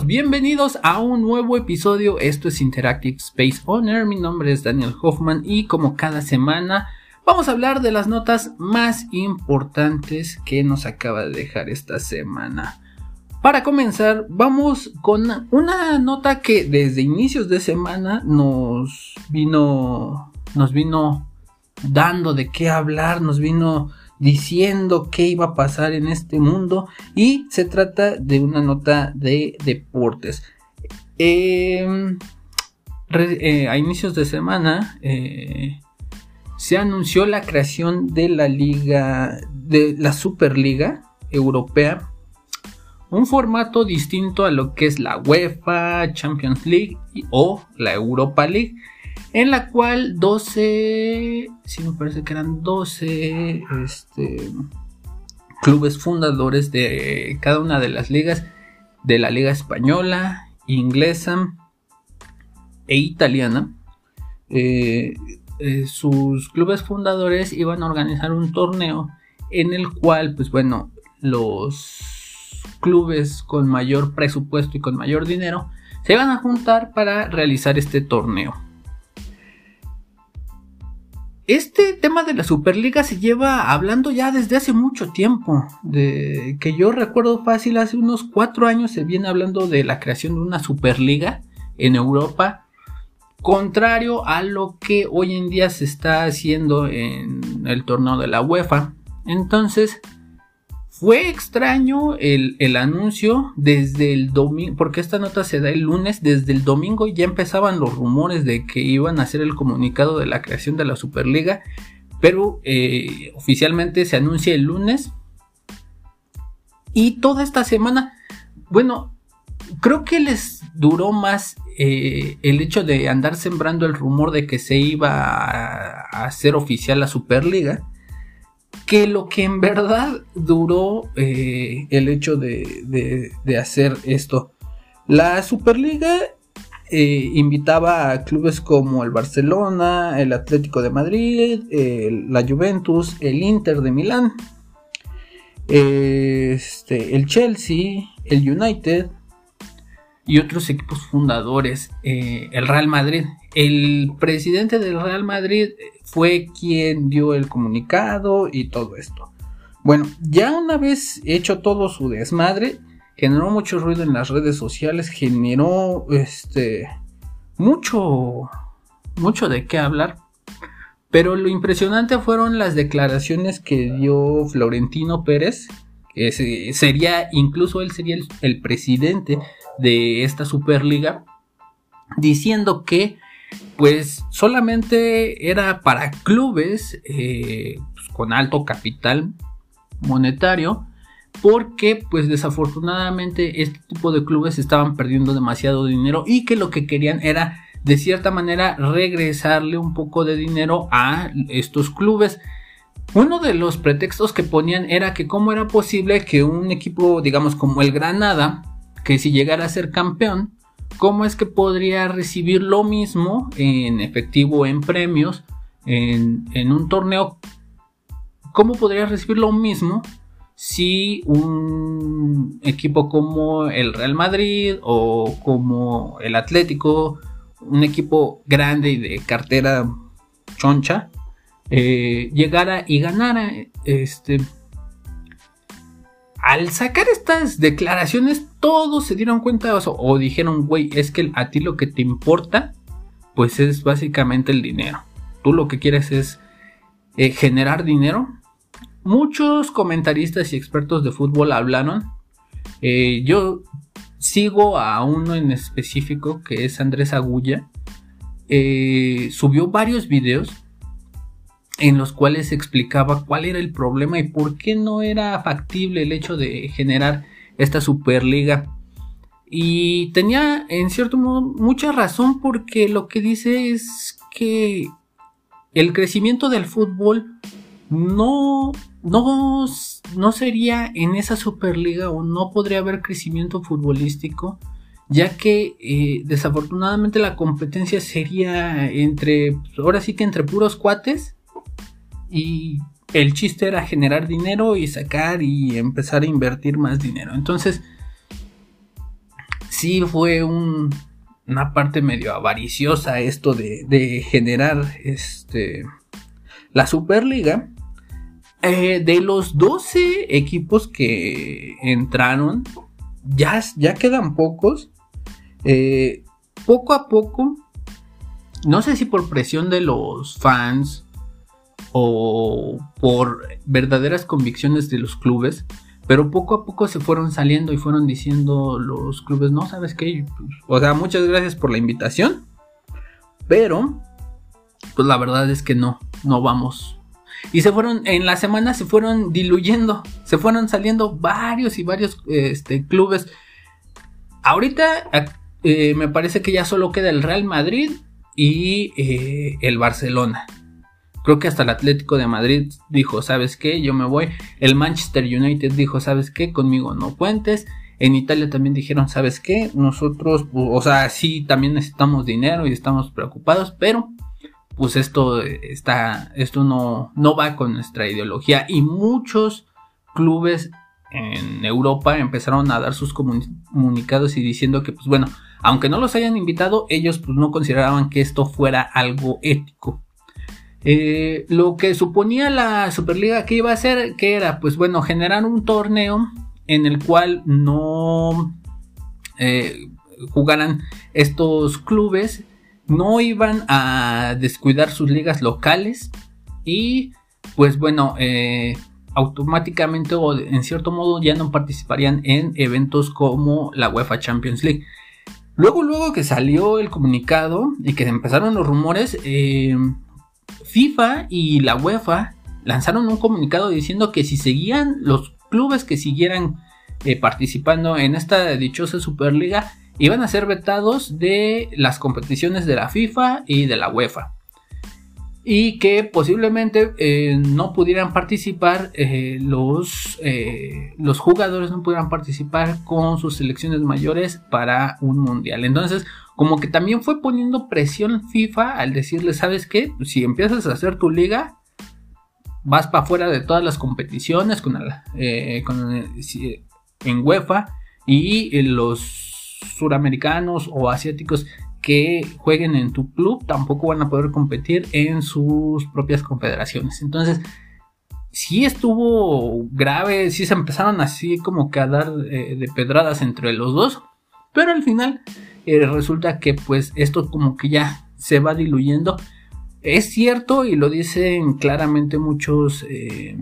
Bienvenidos a un nuevo episodio. Esto es Interactive Space Owner. Mi nombre es Daniel Hoffman y como cada semana vamos a hablar de las notas más importantes que nos acaba de dejar esta semana. Para comenzar, vamos con una nota que desde inicios de semana nos vino nos vino dando de qué hablar, nos vino diciendo qué iba a pasar en este mundo. Y se trata de una nota de deportes. Em, eh, a inicios de semana eh, se anunció la creación de la liga, de la Superliga Europea, un formato distinto a lo que es la UEFA, Champions League o la Europa League en la cual 12, si me parece que eran 12 este, clubes fundadores de cada una de las ligas, de la liga española, inglesa e italiana, eh, eh, sus clubes fundadores iban a organizar un torneo en el cual, pues bueno, los clubes con mayor presupuesto y con mayor dinero se iban a juntar para realizar este torneo. Este tema de la Superliga se lleva hablando ya desde hace mucho tiempo. De que yo recuerdo fácil, hace unos cuatro años se viene hablando de la creación de una Superliga en Europa. Contrario a lo que hoy en día se está haciendo en el torneo de la UEFA. Entonces, fue extraño el, anuncio desde el domingo, porque esta nota se da el lunes, desde el domingo ya empezaban los rumores de que iban a hacer el comunicado de la creación de la Superliga, pero eh, oficialmente se anuncia el lunes. Y toda esta semana, bueno, creo que les duró más eh, el hecho de andar sembrando el rumor de que se iba a hacer oficial la Superliga que lo que en verdad duró eh, el hecho de, hacer esto. La Superliga eh, invitaba a clubes como el Barcelona, el Atlético de Madrid, la Juventus, el Inter de Milán, este, el Chelsea, el United y otros equipos fundadores, eh, el Real Madrid. El presidente del Real Madrid fue quien dio el comunicado y todo esto. Bueno, ya una vez hecho todo su desmadre, generó mucho ruido en las redes sociales, generó este mucho mucho de qué hablar. Pero lo impresionante fueron las declaraciones que dio Florentino Pérez, que sería incluso él sería el presidente de esta Superliga, diciendo que pues solamente era para clubes eh, pues, con alto capital monetario porque pues desafortunadamente este tipo de clubes estaban perdiendo demasiado dinero y que lo que querían era de cierta manera regresarle un poco de dinero a estos clubes. Uno de los pretextos que ponían era que cómo era posible que un equipo digamos como el Granada que si llegara a ser campeón ¿Cómo es que podría recibir lo mismo en efectivo, en premios, en, un torneo? ¿Cómo podría recibir lo mismo si un equipo como el Real Madrid o como el Atlético, un equipo grande y de cartera choncha, eh, llegara y ganara? Este, al sacar estas declaraciones, todos se dieron cuenta de eso. O dijeron, güey, es que a ti lo que te importa, pues es básicamente el dinero. Tú lo que quieres es eh, generar dinero. Muchos comentaristas y expertos de fútbol hablaron. Eh, yo sigo a uno en específico que es Andrés Agulla. Eh, subió varios videos en los cuales explicaba cuál era el problema y por qué no era factible el hecho de generar esta Superliga. Y tenía en cierto modo mucha razón porque lo que dice es que el crecimiento del fútbol no, no, no sería en esa Superliga o no podría haber crecimiento futbolístico ya que eh, desafortunadamente la competencia sería entre, ahora sí que entre puros cuates y el chiste era generar dinero y sacar y empezar a invertir más dinero. Entonces, sí fue una parte medio avariciosa esto de, generar este, la Superliga. Eh, de los 12 equipos que entraron, ya, ya quedan pocos. Eh, poco a poco, no sé si por presión de los fans o por verdaderas convicciones de los clubes, pero poco a poco se fueron saliendo y fueron diciendo los clubes, no, ¿sabes qué? O sea, muchas gracias por la invitación, pero pues la verdad es que no, no vamos. Y se fueron, en la semana se fueron diluyendo, se fueron saliendo varios y varios este, clubes. Ahorita eh, me parece que ya solo queda el Real Madrid y eh, el Barcelona. Creo que hasta el Atlético de Madrid dijo, ¿sabes qué? Yo me voy. El Manchester United dijo, ¿sabes qué? Conmigo no cuentes. En Italia también dijeron, ¿sabes qué? Nosotros, o sea, sí, también necesitamos dinero y estamos preocupados, pero pues esto está, esto no, no va con nuestra ideología. Y muchos clubes en Europa empezaron a dar sus comunicados y diciendo que, pues bueno, aunque no los hayan invitado, ellos pues no consideraban que esto fuera algo ético. Eh, lo que suponía la Superliga que iba a hacer, que era, pues bueno, generar un torneo en el cual no eh, jugaran estos clubes, no iban a descuidar sus ligas locales y, pues bueno, eh, automáticamente o en cierto modo ya no participarían en eventos como la UEFA Champions League. Luego, luego que salió el comunicado y que empezaron los rumores, FIFA y la UEFA lanzaron un comunicado diciendo que si seguían los clubes que siguieran eh, participando en esta dichosa Superliga iban a ser vetados de las competiciones de la FIFA y de la UEFA y que posiblemente eh, no pudieran participar eh, los, los jugadores no pudieran participar con sus selecciones mayores para un mundial entonces como que también fue poniendo presión FIFA al decirle, ¿sabes qué? Si empiezas a hacer tu liga, vas para afuera de todas las competiciones con, eh, eh, en UEFA y los suramericanos o asiáticos que jueguen en tu club tampoco van a poder competir en sus propias confederaciones. Entonces, sí estuvo grave, sí se empezaron así como que a dar eh, de pedradas entre los dos, pero al final eh, resulta que pues esto como que ya se va diluyendo. Es cierto y lo dicen claramente muchos, eh,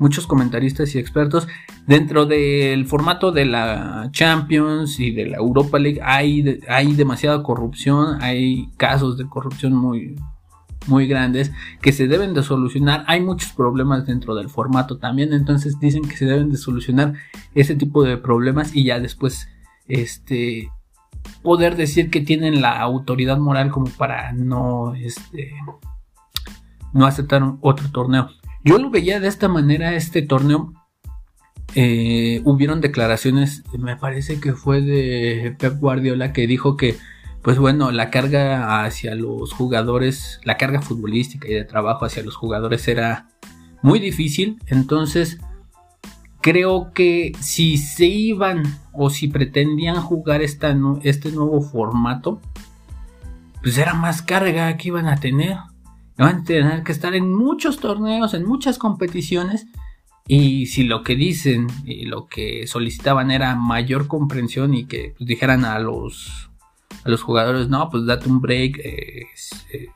muchos comentaristas y expertos, dentro del formato de la Champions y de la Europa League hay, hay demasiada corrupción, hay casos de corrupción muy, muy grandes que se deben de solucionar. Hay muchos problemas dentro del formato también, entonces dicen que se deben de solucionar ese tipo de problemas y ya después este poder decir que tienen la autoridad moral como para no, este, no aceptar otro torneo. Yo lo veía de esta manera, este torneo. Eh, hubieron declaraciones, me parece que fue de Pep Guardiola que dijo que, pues bueno, la carga hacia los jugadores, la carga futbolística y de trabajo hacia los jugadores era muy difícil. Entonces, creo que si se iban o si pretendían jugar esta, este nuevo formato, pues era más carga que iban a tener. Iban a tener que estar en muchos torneos, en muchas competiciones. Y si lo que dicen y lo que solicitaban era mayor comprensión y que pues, dijeran a los, a los jugadores, no, pues date un break eh, eh,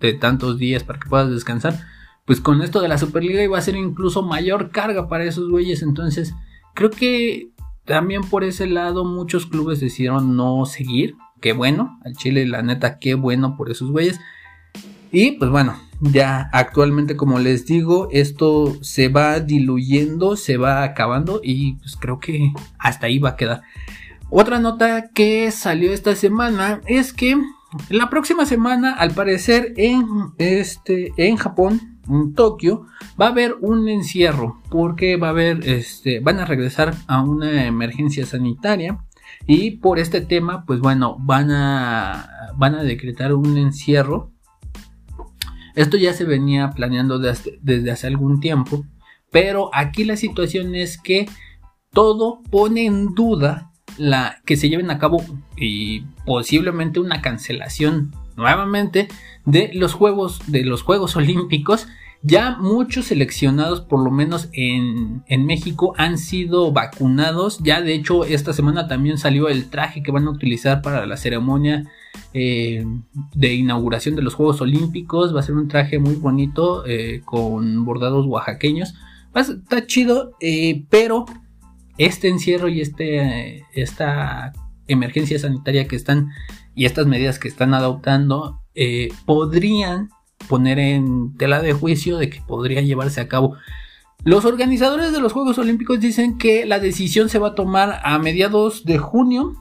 de tantos días para que puedas descansar pues con esto de la Superliga iba a ser incluso mayor carga para esos güeyes. Entonces, creo que también por ese lado muchos clubes decidieron no seguir. Qué bueno, al Chile la neta, qué bueno por esos güeyes. Y pues bueno, ya actualmente como les digo, esto se va diluyendo, se va acabando y pues creo que hasta ahí va a quedar. Otra nota que salió esta semana es que la próxima semana, al parecer en este en Japón, en Tokio, va a haber un encierro porque va a haber, este, van a regresar a una emergencia sanitaria y por este tema, pues bueno, van a, van a decretar un encierro. Esto ya se venía planeando desde, hace algún tiempo, pero aquí la situación es que todo pone en duda la que se lleven a cabo y posiblemente una cancelación nuevamente de los juegos de los Juegos Olímpicos ya muchos seleccionados, por lo menos en, México, han sido vacunados. Ya de hecho esta semana también salió el traje que van a utilizar para la ceremonia eh, de inauguración de los Juegos Olímpicos. Va a ser un traje muy bonito eh, con bordados oaxaqueños. está chido, eh, pero este encierro y este, esta emergencia sanitaria que están y estas medidas que están adoptando podrían poner en tela de juicio de que podría llevarse a cabo. Los organizadores de los Juegos Olímpicos dicen que la decisión se va a tomar a mediados de junio,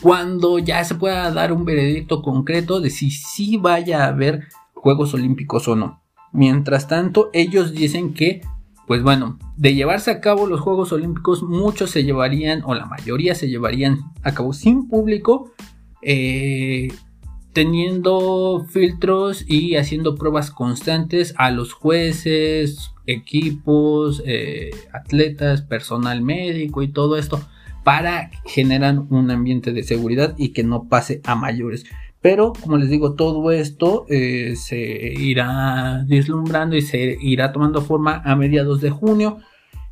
cuando ya se pueda dar un veredicto concreto de si sí vaya a haber Juegos Olímpicos o no. Mientras tanto, ellos dicen que, pues bueno, de llevarse a cabo los Juegos Olímpicos, muchos se llevarían, o la mayoría se llevarían a cabo sin público, eh, teniendo filtros y haciendo pruebas constantes a los jueces, equipos, eh, atletas, personal médico y todo esto para generar un ambiente de seguridad y que no pase a mayores. Pero como les digo, todo esto eh, se irá deslumbrando y se irá tomando forma a mediados de junio.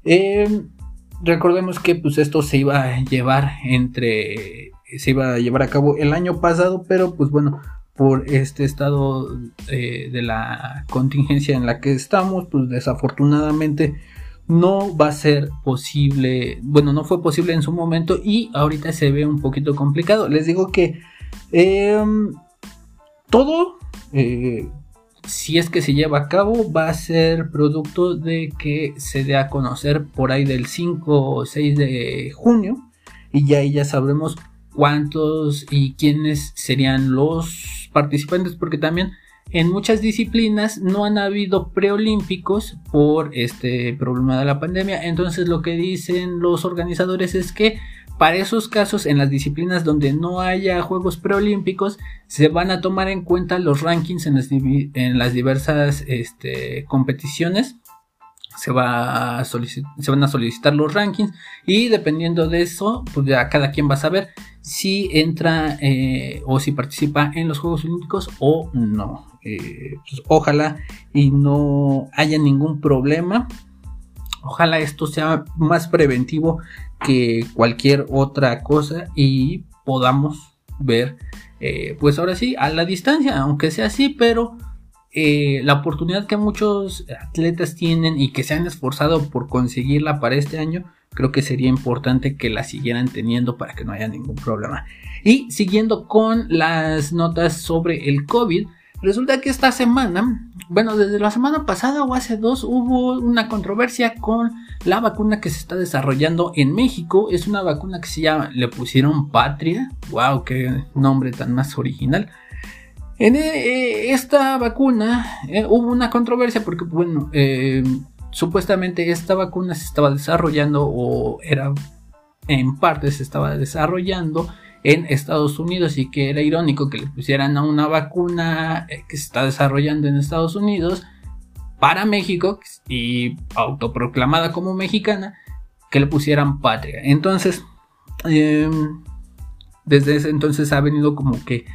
Em, recordemos que pues esto se iba a llevar entre se iba a llevar a cabo el año pasado, pero pues bueno, por este estado eh, de la contingencia en la que estamos, pues desafortunadamente no va a ser posible, bueno, no fue posible en su momento y ahorita se ve un poquito complicado. Les digo que em, todo, eh, si es que se lleva a cabo, va a ser producto de que se dé a conocer por ahí del 5 o 6 de junio y ya ahí ya sabremos cuántos y quiénes serían los participantes, porque también en muchas disciplinas no han habido preolímpicos por este problema de la pandemia. Entonces lo que dicen los organizadores es que para esos casos, en las disciplinas donde no haya Juegos Preolímpicos, se van a tomar en cuenta los rankings en las, diversas este, competiciones se van a solicitar los rankings y dependiendo de eso, pues ya cada quien va a saber si entra eh, o si participa en los Juegos Olímpicos o no. Eh, pues ojalá y no haya ningún problema. Ojalá esto sea más preventivo que cualquier otra cosa y podamos ver, eh, pues ahora sí, a la distancia, aunque sea así, pero eh, la oportunidad que muchos atletas tienen y que se han esforzado por conseguirla para este año, creo que sería importante que la siguieran teniendo para que no haya ningún problema. Y siguiendo con las notas sobre el COVID, resulta que esta semana, bueno, desde la semana pasada o hace dos, hubo una controversia con la vacuna que se está desarrollando en México. Es una vacuna que se llama, le pusieron Patria. ¡Wow! ¡Qué nombre tan más original! En eh, esta vacuna eh, hubo una controversia porque, bueno, eh, supuestamente esta vacuna se estaba desarrollando o era en parte se estaba desarrollando en Estados Unidos y que era irónico que le pusieran a una vacuna que se está desarrollando en Estados Unidos para México y autoproclamada como mexicana que le pusieran patria. Entonces, desde ese entonces ha venido como que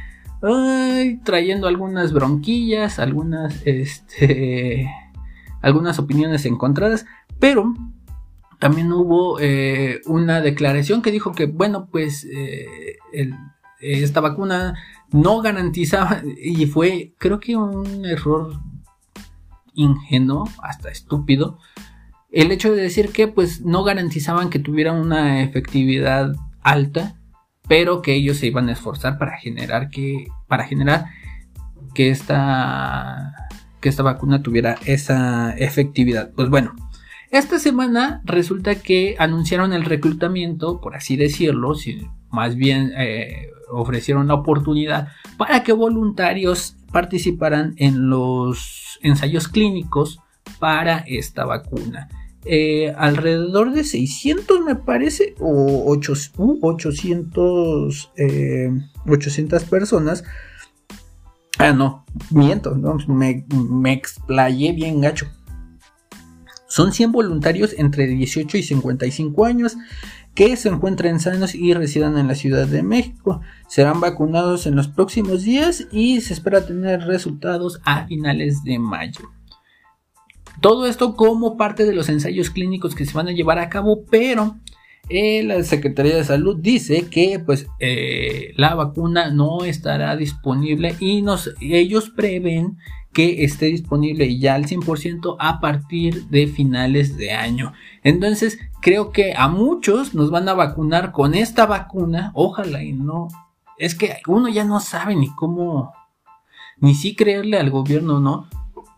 trayendo algunas bronquillas, algunas, este, algunas opiniones encontradas, pero también hubo eh, una declaración que dijo que, bueno, pues eh, esta vacuna no garantizaba, y fue, creo que un error ingenuo, hasta estúpido, el hecho de decir que pues no garantizaban que tuviera una efectividad alta pero que ellos se iban a esforzar para generar que, para generar que esta, que esta vacuna tuviera esa efectividad. Pues bueno, esta semana resulta que anunciaron el reclutamiento, por así decirlo, más bien eh, ofrecieron la oportunidad para que voluntarios participaran en los ensayos clínicos para esta vacuna. Eh, alrededor de 600 me parece, o 800, 800 eh, personas. Ah, no, miento, me, me explayé bien gacho. Son 100 voluntarios entre 18 y 55 años. que se encuentren sanos y residan en la Ciudad de México. Serán vacunados en los próximos días y se espera tener resultados a finales de mayo. Todo esto como parte de los ensayos clínicos que se van a llevar a cabo, pero eh, la Secretaría de Salud dice que pues eh, la vacuna no estará disponible y ellos prevén que esté disponible ya al 100% a partir de finales de año. Entonces creo que a muchos nos van a vacunar con esta vacuna, ojalá y no. Es que uno ya no sabe ni cómo, ni si creerle al gobierno, ¿no?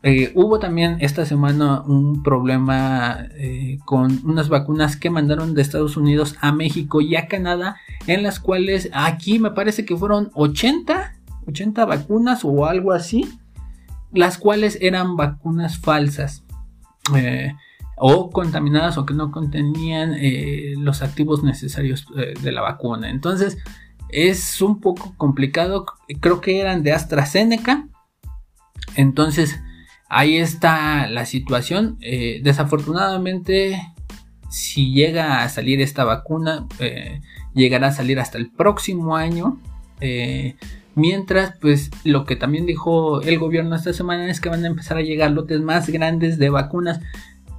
Eh, hubo también esta semana un problema eh, con unas vacunas que mandaron de Estados Unidos a México y a Canadá, en las cuales aquí me parece que fueron 80, 80 vacunas o algo así, las cuales eran vacunas falsas. Eh, o contaminadas o que no contenían los activos necesarios de la vacuna. Entonces es un poco complicado. Creo que eran de AstraZeneca. Entonces ahí está la situación. Eh, desafortunadamente, si llega a salir esta vacuna, eh, llegará a salir hasta el próximo año. Eh, mientras, pues lo que también dijo el gobierno esta semana es que van a empezar a llegar lotes más grandes de vacunas.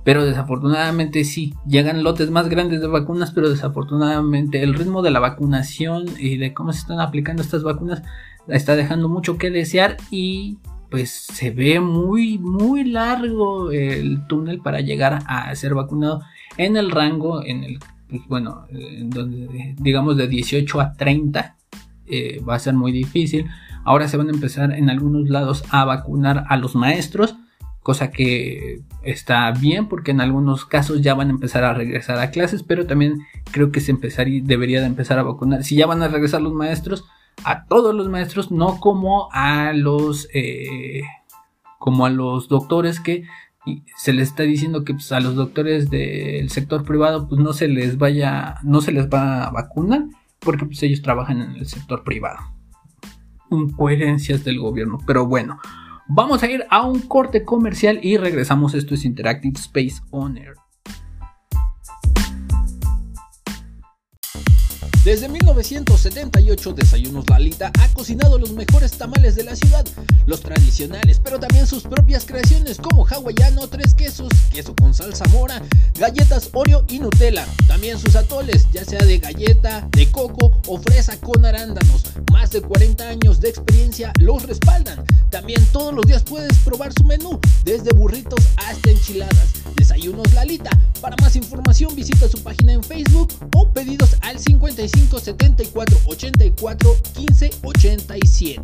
Pero desafortunadamente sí, llegan lotes más grandes de vacunas, pero desafortunadamente el ritmo de la vacunación y de cómo se están aplicando estas vacunas está dejando mucho que desear y pues se ve muy, muy largo el túnel para llegar a ser vacunado en el rango, en el, pues, bueno, en donde, digamos de 18 a 30 eh, va a ser muy difícil. Ahora se van a empezar en algunos lados a vacunar a los maestros, cosa que está bien porque en algunos casos ya van a empezar a regresar a clases, pero también creo que se empezaría, debería de empezar a vacunar. Si ya van a regresar los maestros, a todos los maestros, no como a los eh, como a los doctores que se les está diciendo que pues, a los doctores del sector privado pues no se les vaya no se les va a vacunar porque pues ellos trabajan en el sector privado. Incoherencias del gobierno. Pero bueno vamos a ir a un corte comercial y regresamos. Esto es Interactive Space On Desde 1978 Desayunos Lalita ha cocinado los mejores tamales de la ciudad, los tradicionales, pero también sus propias creaciones como hawaiano, tres quesos, queso con salsa mora, galletas Oreo y Nutella. También sus atoles, ya sea de galleta, de coco o fresa con arándanos. Más de 40 años de experiencia los respaldan. También todos los días puedes probar su menú, desde burritos hasta enchiladas. Desayunos Lalita. Para más información visita su página en Facebook o pedidos al 55 74 84 15 87.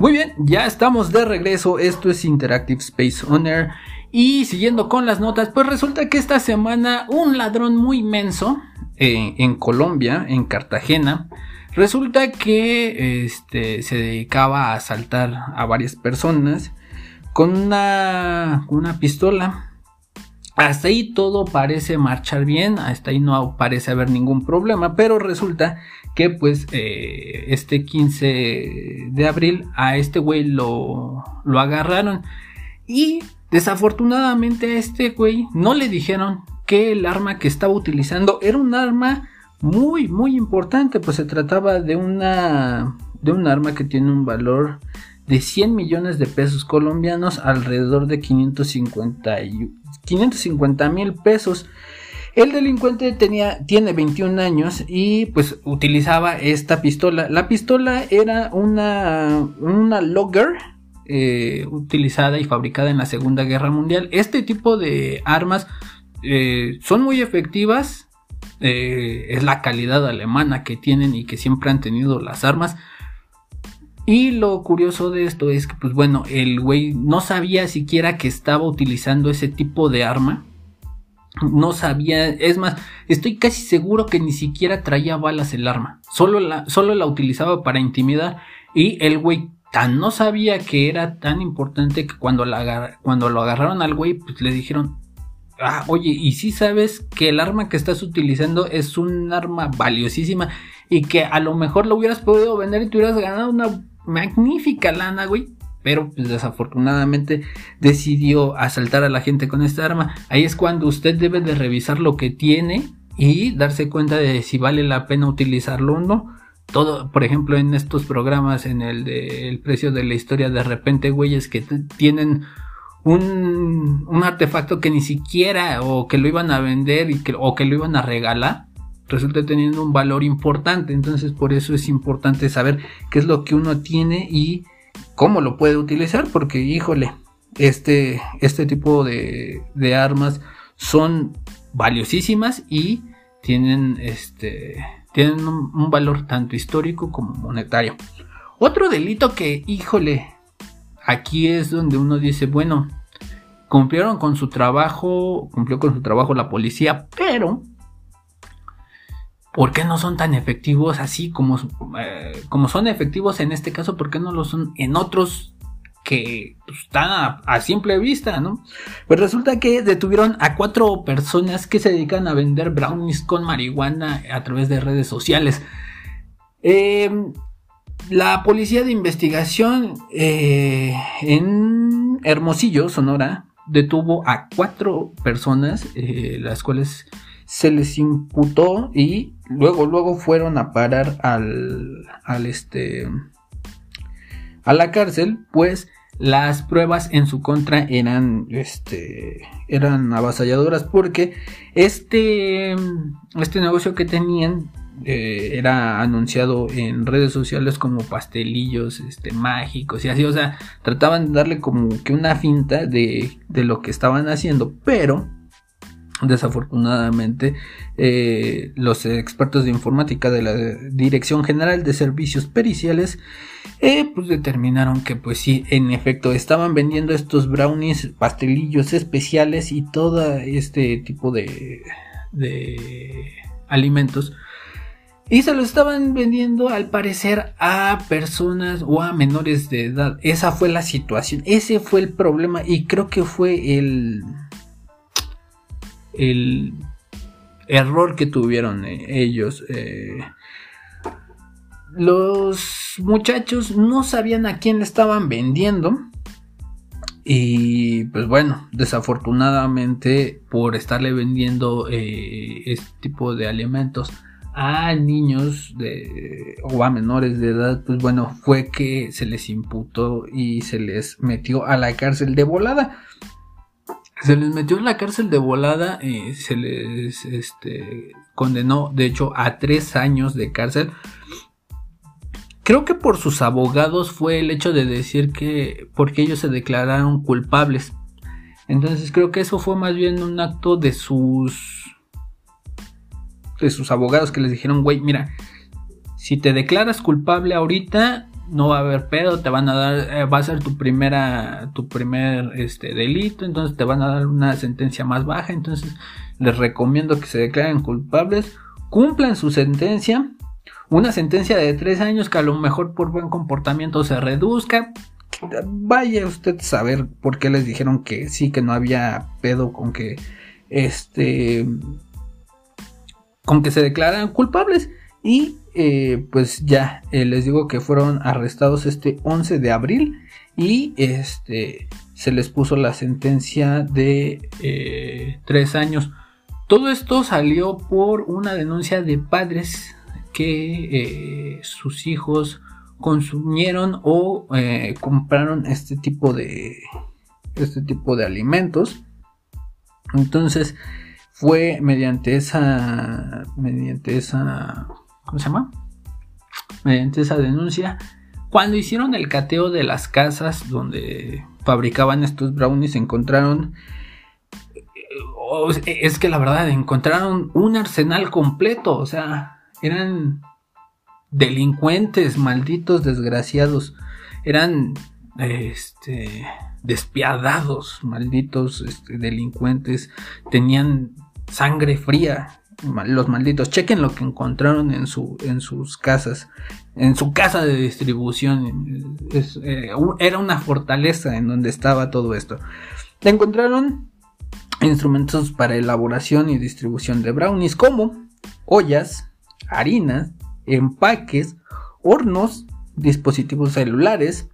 Muy bien, ya estamos de regreso. Esto es Interactive Space Owner. Y siguiendo con las notas, pues resulta que esta semana un ladrón muy inmenso eh, en Colombia, en Cartagena, Resulta que este, se dedicaba a asaltar a varias personas con una, una pistola. Hasta ahí todo parece marchar bien, hasta ahí no parece haber ningún problema, pero resulta que pues eh, este 15 de abril a este güey lo, lo agarraron y desafortunadamente a este güey no le dijeron que el arma que estaba utilizando era un arma muy, muy importante, pues se trataba de una, de un arma que tiene un valor de 100 millones de pesos colombianos, alrededor de 550 mil pesos. El delincuente tenía, tiene 21 años y pues utilizaba esta pistola. La pistola era una, una Logger eh, utilizada y fabricada en la Segunda Guerra Mundial. Este tipo de armas eh, son muy efectivas, eh, es la calidad alemana que tienen y que siempre han tenido las armas. Y lo curioso de esto es que, pues bueno, el güey no sabía siquiera que estaba utilizando ese tipo de arma. No sabía, es más, estoy casi seguro que ni siquiera traía balas el arma. Solo la, solo la utilizaba para intimidar. Y el güey tan no sabía que era tan importante que cuando, la, cuando lo agarraron al güey, pues le dijeron, ah, oye, y si sabes que el arma que estás utilizando es un arma valiosísima y que a lo mejor lo hubieras podido vender y te hubieras ganado una, magnífica lana, güey. Pero pues, desafortunadamente decidió asaltar a la gente con esta arma. Ahí es cuando usted debe de revisar lo que tiene y darse cuenta de si vale la pena utilizarlo o no. Todo, por ejemplo, en estos programas, en el de precio de la historia, de repente, güeyes que tienen un, un, artefacto que ni siquiera o que lo iban a vender y que, o que lo iban a regalar resulta teniendo un valor importante. Entonces por eso es importante saber qué es lo que uno tiene y cómo lo puede utilizar porque híjole este, este tipo de, de armas son valiosísimas y tienen este tienen un, un valor tanto histórico como monetario. Otro delito que híjole aquí es donde uno dice, bueno, cumplieron con su trabajo, cumplió con su trabajo la policía, pero ¿por qué no son tan efectivos así como, eh, como son efectivos en este caso? ¿Por qué no lo son en otros que pues, están a, a, simple vista, ¿no? Pues resulta que detuvieron a cuatro personas que se dedican a vender brownies con marihuana a través de redes sociales. Eh, la policía de investigación eh, en Hermosillo, Sonora, detuvo a cuatro personas, eh, las cuales se les imputó y luego, luego fueron a parar al, al este, a la cárcel, pues las pruebas en su contra eran, este, eran avasalladoras porque este, este negocio que tenían eh, era anunciado en redes sociales como pastelillos este, mágicos y así, o sea, trataban de darle como que una finta de, de lo que estaban haciendo, pero desafortunadamente eh, los expertos de informática de la Dirección General de Servicios Periciales eh, pues determinaron que pues sí, en efecto estaban vendiendo estos brownies, pastelillos especiales y todo este tipo de, de alimentos y se lo estaban vendiendo al parecer a personas o a menores de edad. Esa fue la situación. Ese fue el problema. Y creo que fue el. El error que tuvieron eh, ellos. Eh, los muchachos no sabían a quién le estaban vendiendo. Y pues bueno, desafortunadamente por estarle vendiendo eh, este tipo de alimentos a niños de, o a menores de edad, pues bueno, fue que se les imputó y se les metió a la cárcel de volada. Se les metió en la cárcel de volada y se les este, condenó, de hecho, a tres años de cárcel. Creo que por sus abogados fue el hecho de decir que porque ellos se declararon culpables. Entonces creo que eso fue más bien un acto de sus de sus abogados que les dijeron, güey, mira, si te declaras culpable ahorita, no va a haber pedo, te van a dar, eh, va a ser tu primera, tu primer este, delito, entonces te van a dar una sentencia más baja, entonces les recomiendo que se declaren culpables, cumplan su sentencia, una sentencia de tres años que a lo mejor por buen comportamiento se reduzca, vaya usted a saber por qué les dijeron que sí, que no había pedo con que este con que se declaran culpables y eh, pues ya eh, les digo que fueron arrestados este 11 de abril y este se les puso la sentencia de eh, tres años. Todo esto salió por una denuncia de padres que sus hijos consumieron o compraron este tipo de este tipo de alimentos. Entonces fue mediante esa mediante esa ¿cómo se llama? mediante esa denuncia cuando hicieron el cateo de las casas donde fabricaban estos brownies encontraron eh, es que la verdad encontraron un arsenal completo o sea eran delincuentes malditos desgraciados eran este despiadados malditos este, delincuentes tenían sangre fría. Los malditos, chequen lo que encontraron en, su, en sus casas, en su casa de distribución. Eh, era una fortaleza en donde estaba todo esto. Encontraron instrumentos para elaboración y distribución de brownies como ollas, harinas, empaques, hornos, dispositivos celulares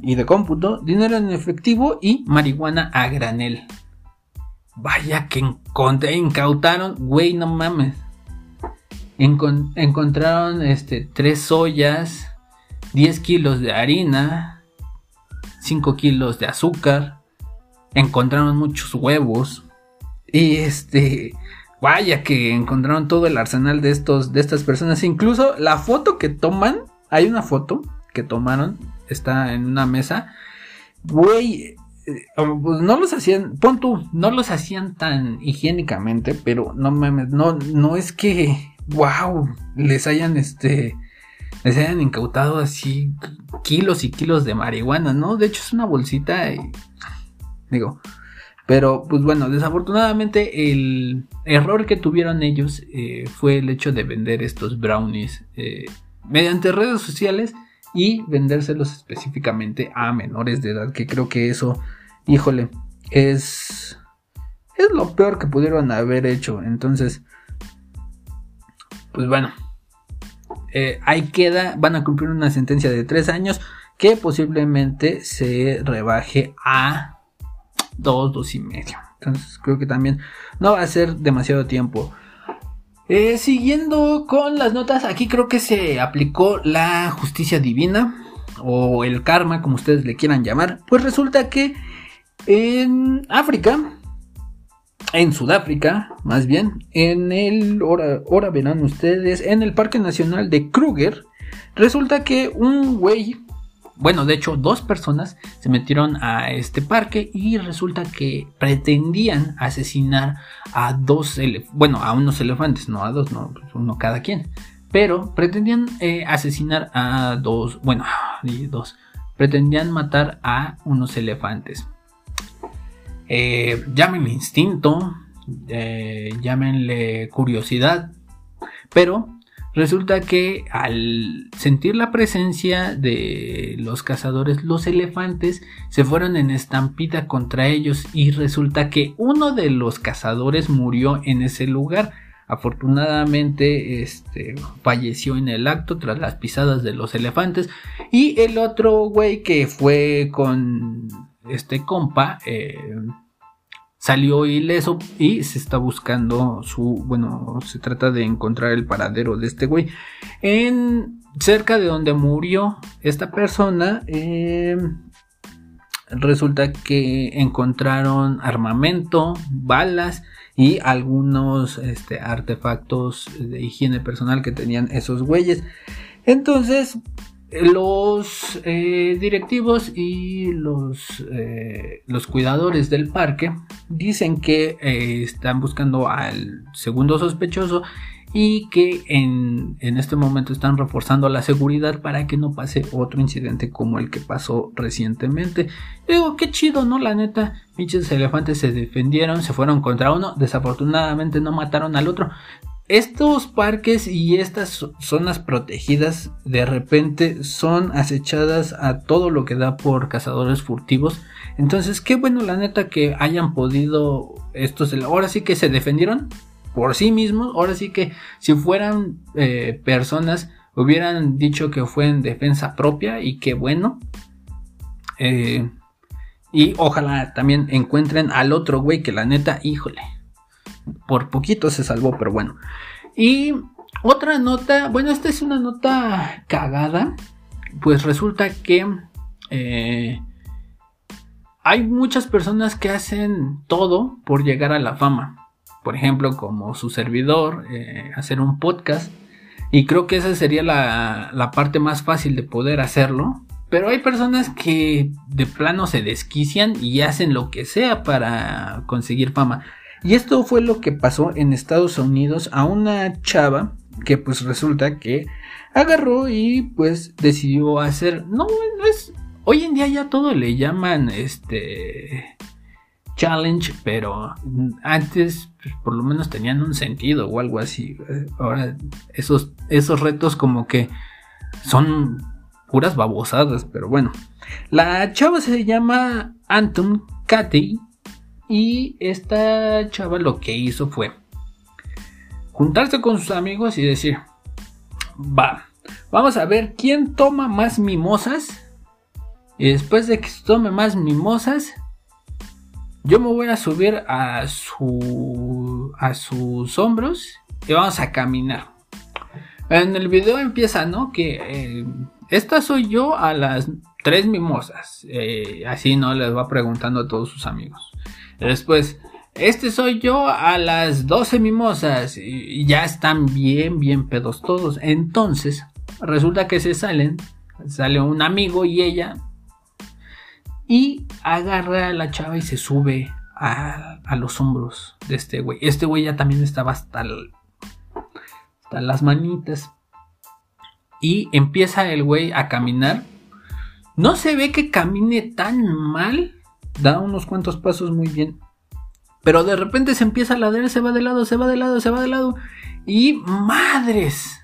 y de cómputo, dinero en efectivo y marihuana a granel. Vaya que incautaron, güey, no mames. encontraron este, tres ollas, 10 kilos de harina, 5 kilos de azúcar, encontraron muchos huevos y este, vaya que encontraron todo el arsenal de estos, de estas personas. Incluso la foto que toman, hay una foto que tomaron, está en una mesa, güey, no los hacían, pon tú, no los hacían tan higiénicamente, pero no mames, no, no es que, wow, les hayan este, les hayan incautado así kilos y kilos de marihuana, ¿no? De hecho es una bolsita y, digo, pero pues bueno, desafortunadamente el error que tuvieron ellos eh, fue el hecho de vender estos brownies eh, mediante redes sociales y vendérselos específicamente a menores de edad, que creo que eso, híjole, es, es lo peor que pudieron haber hecho. Entonces, pues bueno, eh, ahí queda, van a cumplir una sentencia de tres años que posiblemente se rebaje a dos, dos y medio. Entonces creo que también no va a ser demasiado tiempo. Eh, siguiendo con las notas, aquí creo que se aplicó la justicia divina o el karma, como ustedes le quieran llamar. Pues resulta que en África, en Sudáfrica, más bien, en el, ahora, verán ustedes, en el Parque Nacional de Kruger, resulta que un güey bueno, de hecho, dos personas se metieron a este parque y resulta que pretendían asesinar a dos, bueno, a unos elefantes, no a dos, no, pues, uno cada quien. Pero pretendían eh, asesinar a dos, bueno, dos, pretendían matar a unos elefantes. Eh, llámenle instinto, eh, llámenle curiosidad, pero Resulta que al sentir la presencia de los cazadores, los elefantes se fueron en estampida contra ellos y resulta que uno de los cazadores murió en ese lugar. Afortunadamente este, falleció en el acto tras las pisadas de los elefantes y el otro güey que fue con este compa eh, salió ileso y se está buscando su, bueno, se trata de encontrar el paradero de este güey. En cerca de donde murió esta persona, em, resulta que encontraron armamento, balas y algunos este, artefactos de higiene personal que tenían esos güeyes. Entonces, los eh, directivos y los, eh, los, cuidadores del parque dicen que eh, están buscando al segundo sospechoso y que en, en, este momento están reforzando la seguridad para que no pase otro incidente como el que pasó recientemente. Digo, qué chido, ¿no? La neta, pinches elefantes se defendieron, se fueron contra uno, desafortunadamente no mataron al otro, estos parques y estas zonas protegidas de repente son acechadas a todo lo que da por cazadores furtivos. Entonces, qué bueno la neta que hayan podido estos... Ahora sí que se defendieron por sí mismos. Ahora sí que si fueran eh, personas hubieran dicho que fue en defensa propia y qué bueno. Eh, y ojalá también encuentren al otro güey que la neta, híjole por poquito se salvó, pero bueno. Y otra nota, bueno, esta es una nota cagada. Pues resulta que eh, hay muchas personas que hacen todo por llegar a la fama. Por ejemplo, como su servidor, eh, hacer un podcast. Y creo que esa sería la, la parte más fácil de poder hacerlo. Pero hay personas que de plano se desquician y hacen lo que sea para conseguir fama. Y esto fue lo que pasó en Estados Unidos a una chava que pues resulta que agarró y pues decidió hacer, no, no es, hoy en día ya todo le llaman este challenge, pero antes pues, por lo menos tenían un sentido o algo así. Ahora esos, esos retos como que son puras babosadas, pero bueno. La chava se llama Anton Cathy y esta chava lo que hizo fue juntarse con sus amigos y decir, va, Vamos a ver quién toma más mimosas. Y después de que tome más mimosas, yo me voy a subir a su a sus hombros y vamos a caminar. En el video empieza, ¿no? Que eh, esta soy yo a las tres mimosas. Eh, así, ¿no? Les va preguntando a todos sus amigos. Después, este soy yo a las 12 mimosas. Y ya están bien, bien pedos todos. Entonces, resulta que se salen. Sale un amigo y ella. Y agarra a la chava y se sube a, los hombros de este güey. Este güey ya también estaba hasta el las manitas. Y empieza el güey a caminar. No se ve que camine tan mal. Da unos cuantos pasos muy bien. Pero de repente se empieza a ladear, se va de lado, se va de lado, se va de lado. Y madres.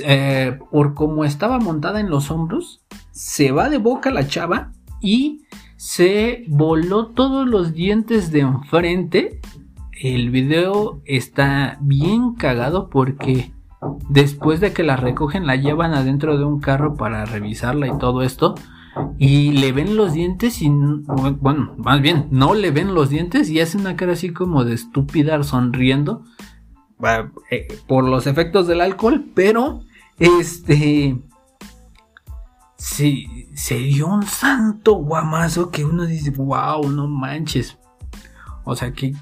Eh, por como estaba montada en los hombros, se va de boca la chava y se voló todos los dientes de enfrente el video está bien cagado porque después de que la recogen la llevan adentro de un carro para revisarla y todo esto y le ven los dientes y bueno, más bien no le ven los dientes y hace una cara así como de estúpida sonriendo eh, por los efectos del alcohol, pero este sí, se dio un santo guamazo que uno dice, wow, no manches. O sea, que,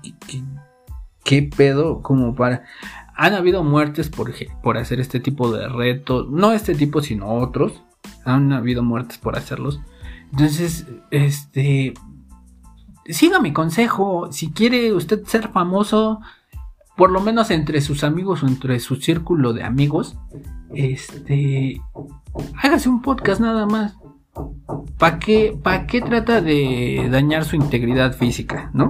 qué pedo como para... Han habido muertes por, por hacer este tipo de retos, no este tipo, sino otros. Han habido muertes por hacerlos. Entonces, este... Siga mi consejo, si quiere usted ser famoso, por lo menos entre sus amigos o entre su círculo de amigos, este, hágase un podcast nada más. ¿Para qué, ¿Para qué trata de dañar su integridad física? ¿No?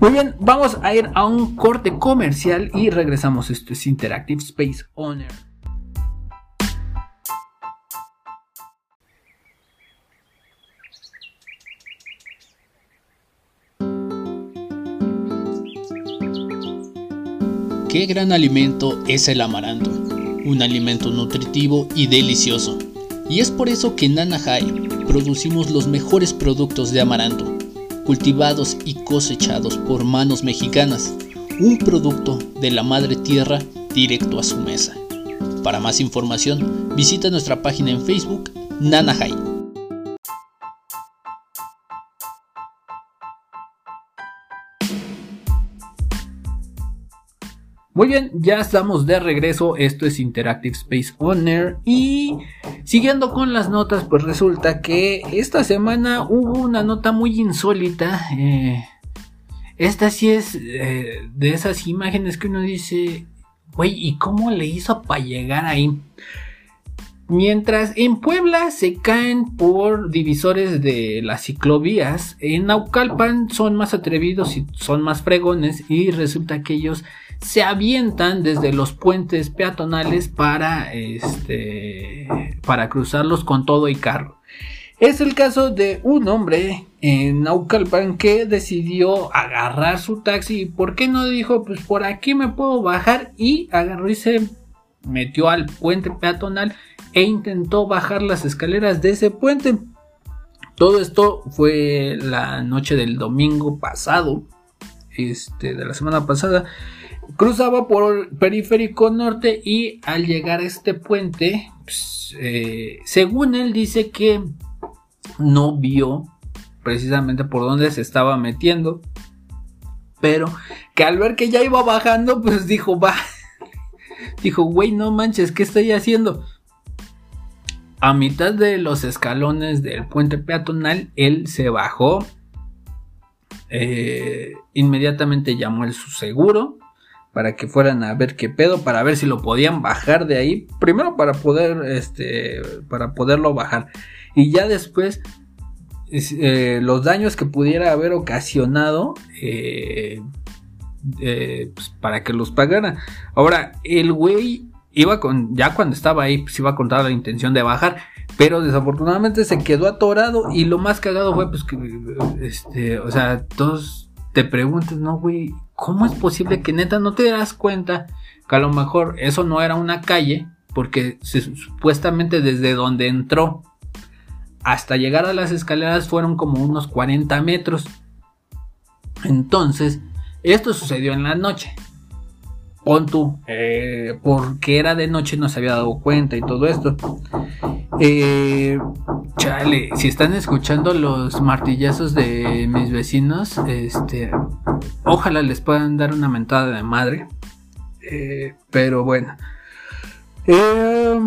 Muy bien, vamos a ir a un corte comercial y regresamos. Esto es Interactive Space Owner. Qué gran alimento es el amaranto, un alimento nutritivo y delicioso y es por eso que en Nanahai producimos los mejores productos de amaranto, cultivados y cosechados por manos mexicanas, un producto de la madre tierra directo a su mesa. Para más información, visita nuestra página en Facebook, Nanahai. Muy bien, ya estamos de regreso. Esto es Interactive Space Owner. Y siguiendo con las notas, pues resulta que esta semana hubo una nota muy insólita. Eh, esta sí es eh, de esas imágenes que uno dice, güey, ¿y cómo le hizo para llegar ahí? Mientras en Puebla se caen por divisores de las ciclovías, en Naucalpan son más atrevidos y son más fregones y resulta que ellos se avientan desde los puentes peatonales para, este, para cruzarlos con todo y carro. Es el caso de un hombre en Naucalpan que decidió agarrar su taxi. ¿Por qué no dijo, pues por aquí me puedo bajar? Y agarró y se metió al puente peatonal e intentó bajar las escaleras de ese puente. Todo esto fue la noche del domingo pasado, este, de la semana pasada. Cruzaba por el periférico norte y al llegar a este puente, pues, eh, según él dice que no vio precisamente por dónde se estaba metiendo, pero que al ver que ya iba bajando, pues dijo, va, dijo, güey, no manches, ¿qué estoy haciendo? A mitad de los escalones del puente peatonal, él se bajó, eh, inmediatamente llamó el su seguro para que fueran a ver qué pedo, para ver si lo podían bajar de ahí. Primero para poder, este, para poderlo bajar. Y ya después, eh, los daños que pudiera haber ocasionado, eh, eh, pues, para que los pagara. Ahora, el güey iba con, ya cuando estaba ahí, pues iba a contar la intención de bajar. Pero desafortunadamente se quedó atorado. Y lo más cagado fue, pues que, este, o sea, todos te preguntas, no, güey, ¿cómo es posible que neta no te das cuenta que a lo mejor eso no era una calle? porque supuestamente desde donde entró hasta llegar a las escaleras fueron como unos 40 metros. Entonces, esto sucedió en la noche. Pon tú, eh, porque era de noche no se había dado cuenta y todo esto. Eh, chale, si están escuchando los martillazos de mis vecinos, este, ojalá les puedan dar una mentada de madre. Eh, pero bueno. Eh,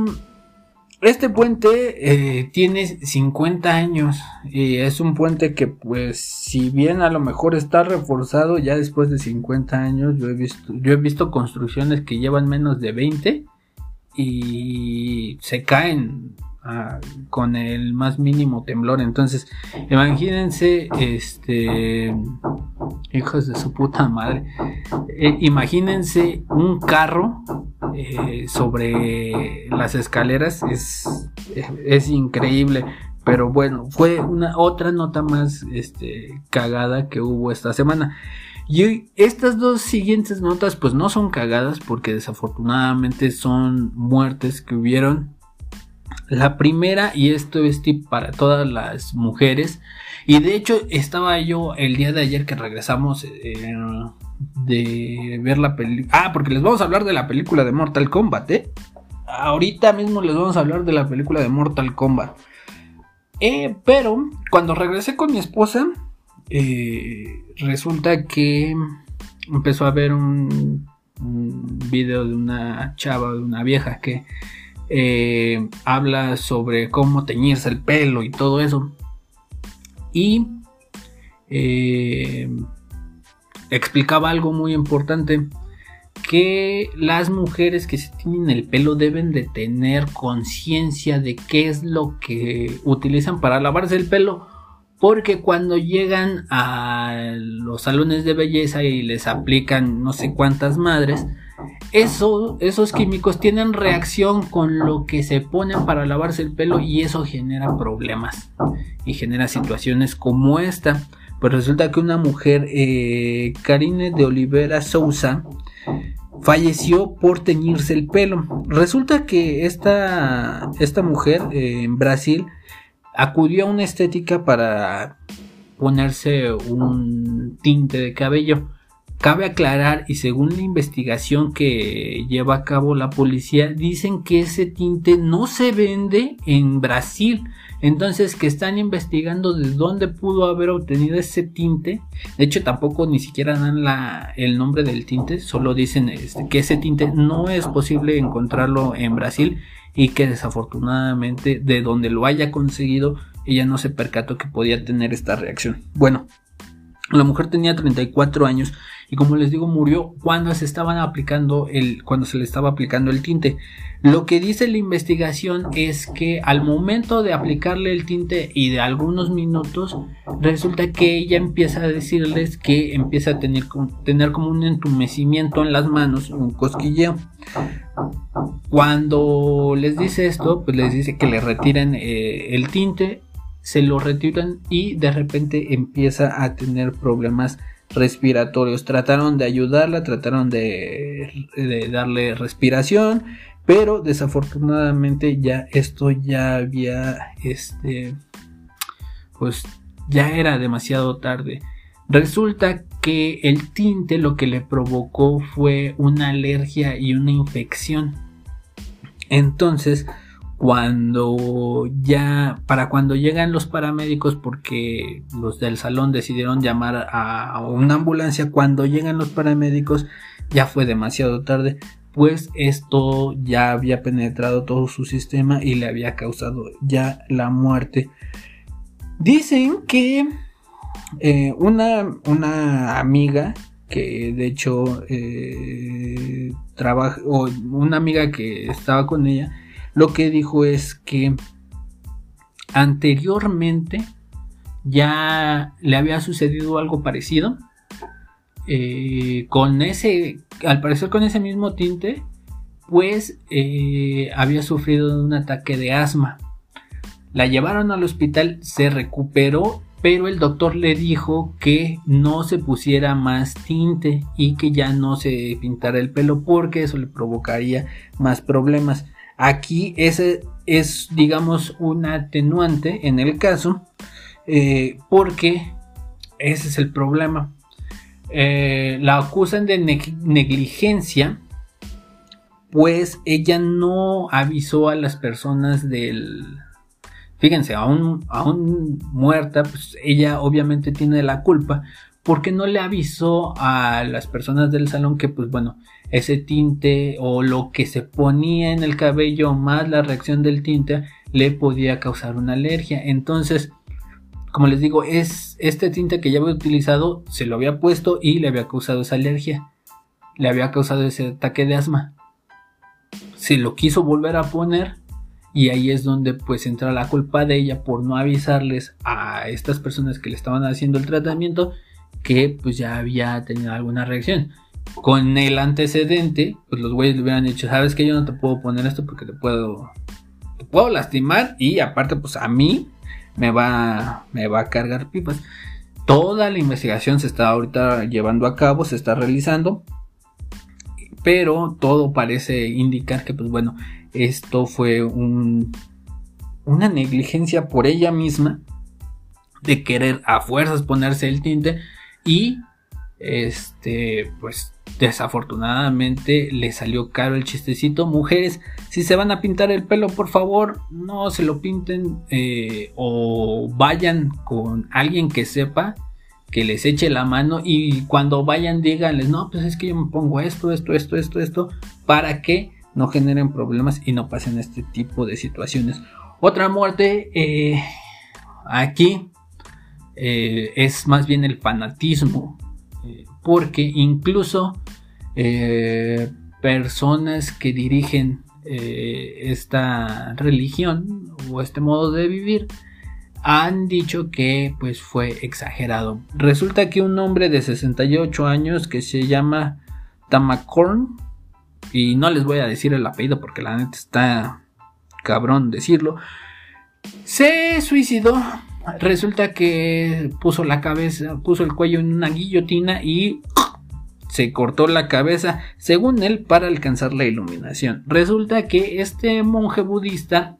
este puente eh, tiene 50 años y es un puente que pues si bien a lo mejor está reforzado ya después de 50 años yo he visto yo he visto construcciones que llevan menos de 20 y se caen ah, con el más mínimo temblor entonces imagínense este hijos de su puta madre eh, imagínense un carro eh, sobre las escaleras es, es increíble. Pero bueno, fue una otra nota más este, cagada que hubo esta semana. Y estas dos siguientes notas pues no son cagadas porque desafortunadamente son muertes que hubieron. La primera, y esto es tip para todas las mujeres, y de hecho estaba yo el día de ayer que regresamos eh, de ver la película. Ah, porque les vamos a hablar de la película de Mortal Kombat, ¿eh? Ahorita mismo les vamos a hablar de la película de Mortal Kombat. Eh, pero cuando regresé con mi esposa, resulta que empezó a ver un, un, video de una chava, de una vieja que eh, habla sobre cómo teñirse el pelo y todo eso. Y eh, explicaba algo muy importante que las mujeres que se tienen el pelo deben de tener conciencia de qué es lo que utilizan para lavarse el pelo porque cuando llegan a los salones de belleza y les aplican no sé cuántas madres eso, esos químicos tienen reacción con lo que se ponen para lavarse el pelo y eso genera problemas y genera situaciones como esta pues resulta que una mujer, eh, Karine de Olivera Sousa, falleció por teñirse el pelo. Resulta que esta, esta mujer eh, en Brasil acudió a una estética para ponerse un tinte de cabello. Cabe aclarar y según la investigación que lleva a cabo la policía, dicen que ese tinte no se vende en Brasil, entonces, que están investigando de dónde pudo haber obtenido ese tinte. De hecho, tampoco ni siquiera dan el nombre del tinte, solo dicen este, que ese tinte no es posible encontrarlo en Brasil y que desafortunadamente de donde lo haya conseguido, ella no se percató que podía tener esta reacción. Bueno, la mujer tenía 34 años y como les digo murió cuando se estaban aplicando el cuando se le estaba aplicando el tinte. Lo que dice la investigación es que al momento de aplicarle el tinte y de algunos minutos resulta que ella empieza a decirles que empieza a tener, tener como un entumecimiento en las manos, un cosquilleo. Cuando les dice esto, pues les dice que le retiren eh, el tinte se lo retiran y de repente empieza a tener problemas respiratorios. Trataron de ayudarla, trataron de, darle respiración, pero desafortunadamente ya esto ya había, este, pues ya era demasiado tarde. Resulta que el tinte lo que le provocó fue una alergia y una infección. Entonces, cuando ya, para cuando llegan los paramédicos, porque los del salón decidieron llamar a, una ambulancia, cuando llegan los paramédicos ya fue demasiado tarde, pues esto ya había penetrado todo su sistema y le había causado ya la muerte. Dicen que eh, una, una amiga que de hecho eh, trabaja, o una amiga que estaba con ella, lo que dijo es que anteriormente ya le había sucedido algo parecido. Eh, con ese, al parecer con ese mismo tinte, pues eh, había sufrido un ataque de asma. La llevaron al hospital, se recuperó, pero el doctor le dijo que no se pusiera más tinte y que ya no se pintara el pelo porque eso le provocaría más problemas. Aquí ese es, digamos, un atenuante en el caso, eh, porque ese es el problema. Eh, la acusan de negligencia, pues ella no avisó a las personas del... Fíjense, aún, aún muerta, pues ella obviamente tiene la culpa, porque no le avisó a las personas del salón que, pues bueno, ese tinte o lo que se ponía en el cabello más la reacción del tinte le podía causar una alergia. Entonces, como les digo, es este tinte que ya había utilizado, se lo había puesto y le había causado esa alergia. Le había causado ese ataque de asma. Se lo quiso volver a poner y ahí es donde pues entra la culpa de ella por no avisarles a estas personas que le estaban haciendo el tratamiento que pues ya había tenido alguna reacción. Con el antecedente, pues los güeyes le hubieran dicho, sabes que yo no te puedo poner esto porque te puedo, te puedo lastimar y aparte pues a mí me va, me va a cargar pipas. Toda la investigación se está ahorita llevando a cabo, se está realizando, pero todo parece indicar que pues bueno, esto fue un, una negligencia por ella misma de querer a fuerzas ponerse el tinte y este pues desafortunadamente le salió caro el chistecito. Mujeres si se van a pintar el pelo por favor no se lo pinten eh, o vayan con alguien que sepa que les eche la mano y cuando vayan díganles no pues es que yo me pongo esto esto esto esto esto para que no generen problemas y no pasen este tipo de situaciones. Otra muerte eh, aquí eh, es más bien el fanatismo, porque incluso eh, personas que dirigen esta religión o este modo de vivir han dicho que pues fue exagerado. Resulta que un hombre de 68 años que se llama Tamakorn y no les voy a decir el apellido porque la neta está cabrón decirlo, se suicidó Resulta que puso la cabeza, puso el cuello en una guillotina y se cortó la cabeza, según él, para alcanzar la iluminación. Resulta que este monje budista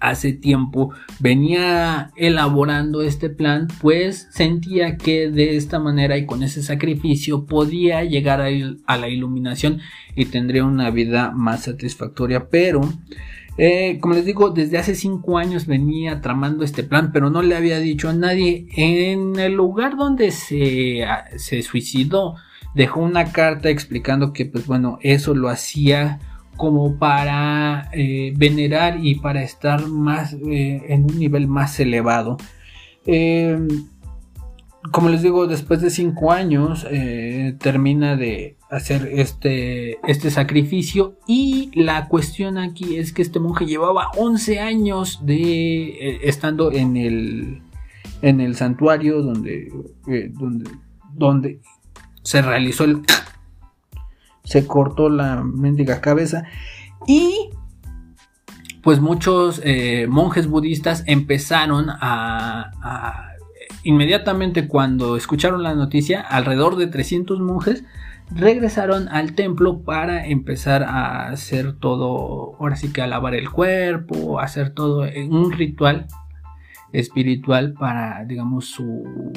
hace tiempo venía elaborando este plan, pues sentía que de esta manera y con ese sacrificio podía llegar a, la iluminación y tendría una vida más satisfactoria, pero eh, como les digo, desde hace cinco años venía tramando este plan, pero no le había dicho a nadie. En el lugar donde se, ah, se suicidó, dejó una carta explicando que, pues bueno, eso lo hacía como para eh, venerar y para estar más eh, en un nivel más elevado como les digo, después de cinco años eh, termina de hacer este, este sacrificio. Y la cuestión aquí es que este monje llevaba 11 años de eh, estando en el, en el santuario donde, eh, donde, donde se realizó el... se cortó la mendiga cabeza. Y pues muchos monjes budistas empezaron a Inmediatamente cuando escucharon la noticia, alrededor de 300 monjes regresaron al templo para empezar a hacer todo, ahora sí que a lavar el cuerpo, hacer todo un ritual espiritual para, digamos, su,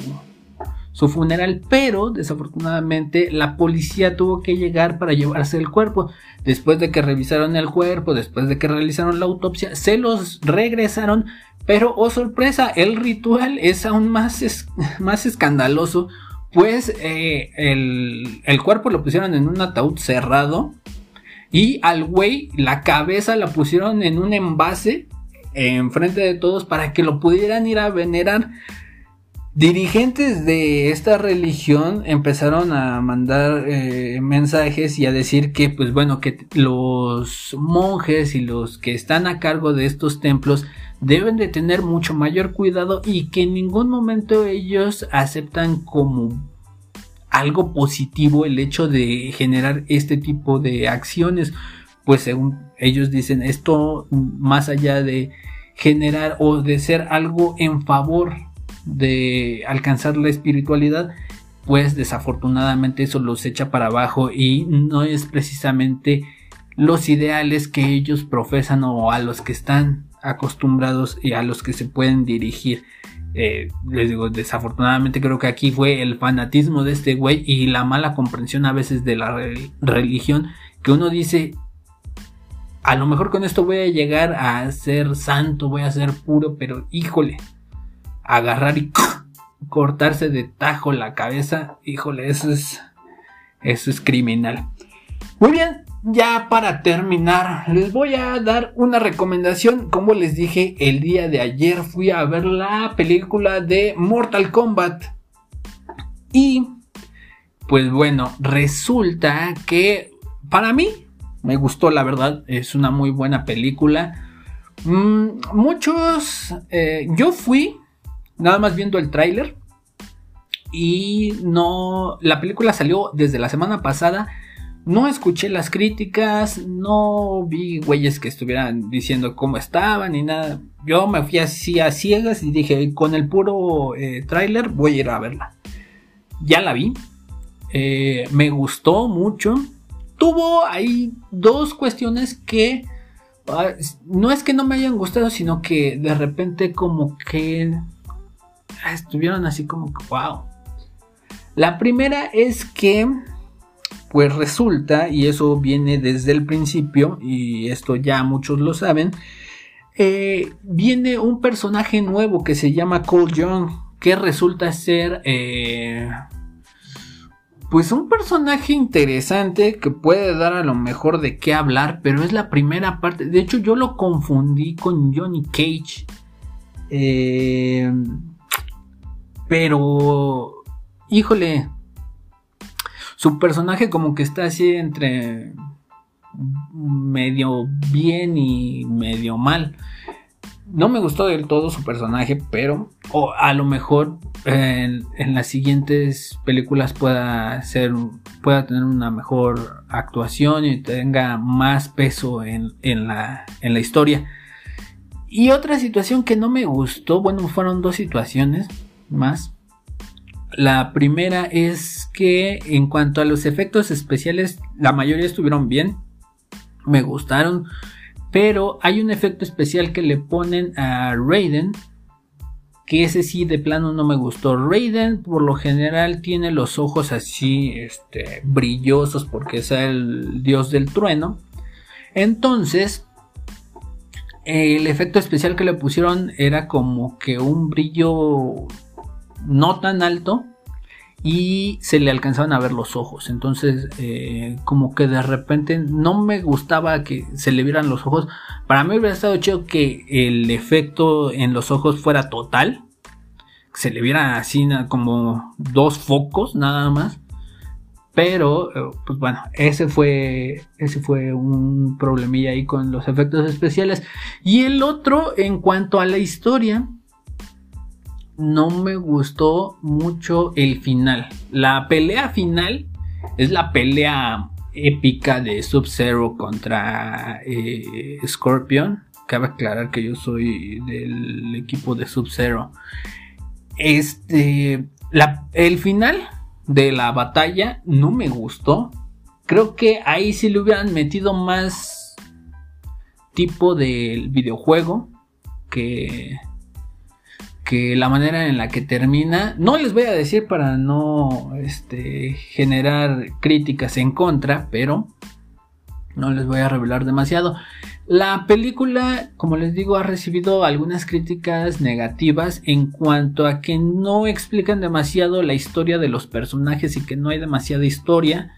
su funeral, pero desafortunadamente la policía tuvo que llegar para llevarse el cuerpo. Después de que revisaron el cuerpo, después de que realizaron la autopsia, se los regresaron, pero, oh sorpresa, el ritual es aún más, más escandaloso, pues eh, el, el cuerpo lo pusieron en un ataúd cerrado y al güey la cabeza la pusieron en un envase enfrente de todos para que lo pudieran ir a venerar. Dirigentes de esta religión empezaron a mandar eh, mensajes y a decir que, pues bueno, que los monjes y los que están a cargo de estos templos deben de tener mucho mayor cuidado y que en ningún momento ellos aceptan como algo positivo el hecho de generar este tipo de acciones, pues según ellos dicen esto más allá de generar o de ser algo en favor de alcanzar la espiritualidad, pues desafortunadamente eso los echa para abajo y no es precisamente los ideales que ellos profesan o a los que están acostumbrados y a los que se pueden dirigir. Eh, les digo, desafortunadamente creo que aquí fue el fanatismo de este güey y la mala comprensión a veces de la religión que uno dice, a lo mejor con esto voy a llegar a ser santo, voy a ser puro, pero híjole, agarrar y cortarse de tajo la cabeza, híjole, eso es, eso es criminal. Muy bien, ya para terminar, les voy a dar una recomendación. Como les dije, el día de ayer fui a ver la película de Mortal Kombat. Y, pues bueno, resulta que para mí me gustó, la verdad, es una muy buena película. Mm, muchos, eh, yo fui nada más viendo el tráiler y no, la película salió desde la semana pasada. No escuché las críticas, no vi güeyes que estuvieran diciendo cómo estaban ni nada. Yo me fui así a ciegas y dije, con el puro eh, tráiler voy a ir a verla. Ya la vi. Eh, me gustó mucho. Tuvo ahí dos cuestiones que ah, no es que no me hayan gustado, sino que de repente como que estuvieron así como que wow. La primera es que, pues resulta, y eso viene desde el principio, y esto ya muchos lo saben, eh, viene un personaje nuevo que se llama Cole Young, que resulta ser, eh, pues un personaje interesante que puede dar a lo mejor de qué hablar, pero es la primera parte. De hecho, yo lo confundí con Johnny Cage. Eh, pero, híjole, su personaje como que está así entre medio bien y medio mal. No me gustó del todo su personaje, pero o a lo mejor en, las siguientes películas pueda ser pueda tener una mejor actuación y tenga más peso en, la, en la historia. Y otra situación que no me gustó, bueno, fueron dos situaciones más. La primera es que en cuanto a los efectos especiales, la mayoría estuvieron bien, me gustaron, pero hay un efecto especial que le ponen a Raiden, que ese sí de plano no me gustó. Raiden por lo general tiene los ojos así este, brillosos porque es el dios del trueno. Entonces, el efecto especial que le pusieron era como que un brillo no tan alto y se le alcanzaban a ver los ojos. Entonces, eh, como que de repente no me gustaba que se le vieran los ojos. Para mí hubiera estado chido que el efecto en los ojos fuera total. Que se le viera así como dos focos nada más. Pero, eh, pues bueno, ese fue, ese fue un problemilla ahí con los efectos especiales. Y el otro, en cuanto a la historia, no me gustó mucho el final. La pelea final es la pelea épica de Sub-Zero contra eh, Scorpion. Cabe aclarar que yo soy del equipo de Sub-Zero. Este, el final de la batalla no me gustó. Creo que ahí sí le hubieran metido más tipo del videojuego que que la manera en la que termina, no les voy a decir para no este, generar críticas en contra, pero no les voy a revelar demasiado. La película, como les digo, ha recibido algunas críticas negativas en cuanto a que no explican demasiado la historia de los personajes y que no hay demasiada historia.